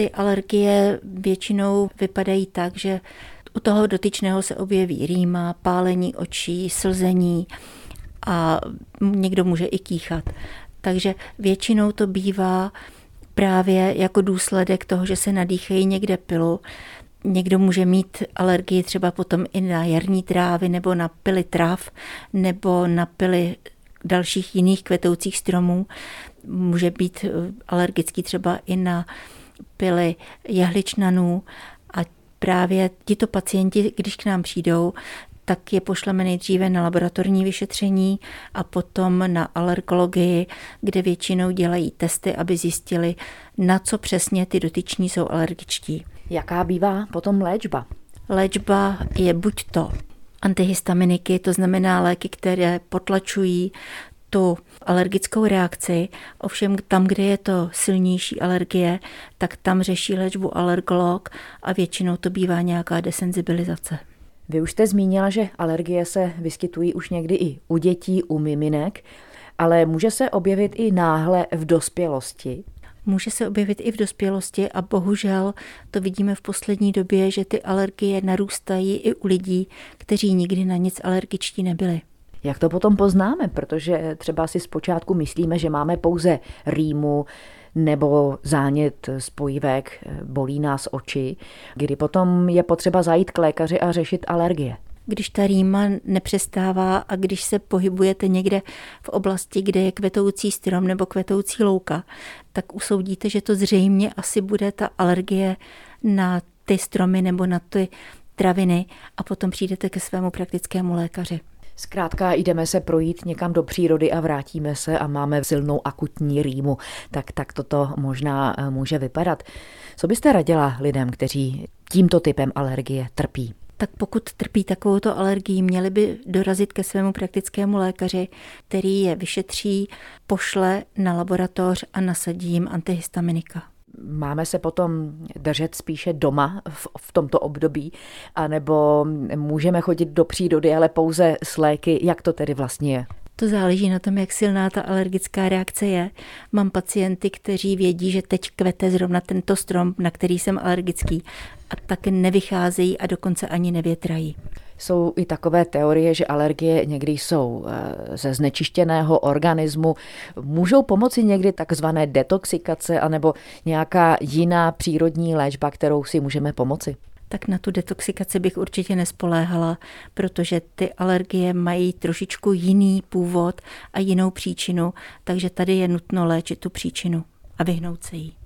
Ty alergie většinou vypadají tak, že u toho dotyčného se objeví rýma, pálení očí, slzení a někdo může i kýchat. Takže většinou to bývá právě jako důsledek toho, že se nadýchají někde pilu. Někdo může mít alergii třeba potom i na jarní trávy nebo na pily trav nebo na pily dalších jiných kvetoucích stromů. Může být alergický třeba i na pily jehličnanů a právě tito pacienti, když k nám přijdou, tak je pošleme nejdříve na laboratorní vyšetření a potom na alergologii, kde většinou dělají testy, aby zjistili, na co přesně ty dotyční jsou alergičtí. Jaká bývá potom léčba? Léčba je buď to antihistaminiky, to znamená léky, které potlačují tu alergickou reakci, ovšem tam, kde je to silnější alergie, tak tam řeší léčbu alergolog a většinou to bývá nějaká desenzibilizace. Vy už jste zmínila, že alergie se vyskytují už někdy i u dětí, u miminek, ale může se objevit i náhle v dospělosti. Může se objevit i v dospělosti a bohužel to vidíme v poslední době, že ty alergie narůstají i u lidí, kteří nikdy na nic alergičtí nebyli. Jak to potom poznáme? Protože třeba si zpočátku myslíme, že máme pouze rýmu, nebo zánět spojivek, bolí nás oči, kdy potom je potřeba zajít k lékaři a řešit alergie. Když ta rýma nepřestává a když se pohybujete někde v oblasti, kde je kvetoucí strom nebo kvetoucí louka, tak usoudíte, že to zřejmě asi bude ta alergie na ty stromy nebo na ty traviny a potom přijdete ke svému praktickému lékaři. Zkrátka jdeme se projít někam do přírody a vrátíme se a máme silnou akutní rýmu. Tak, tak toto možná eh, může vypadat. Co byste radila lidem, kteří tímto typem alergie trpí? tak pokud trpí takovouto alergii, měli by dorazit ke svému praktickému lékaři, který je vyšetří, pošle na laboratoř a nasadí jim antihistaminika. Máme se potom držet spíše doma v, v tomto období, anebo můžeme chodit do přírody, ale pouze s léky. Jak to tedy vlastně je? To záleží na tom, jak silná ta alergická reakce je. Mám pacienty, kteří vědí, že teď kvete zrovna tento strom, na který jsem alergický a tak nevycházejí a dokonce ani nevětrají. Jsou i takové teorie, že alergie někdy jsou eh, ze znečištěného organismu. Můžou pomoci někdy takzvané detoxikace anebo nějaká jiná přírodní léčba, kterou si můžeme pomoci? tak na tu detoxikaci bych určitě nespoléhala, protože ty alergie mají trošičku jiný původ a jinou příčinu, takže tady je nutno léčit tu příčinu a vyhnout se jí.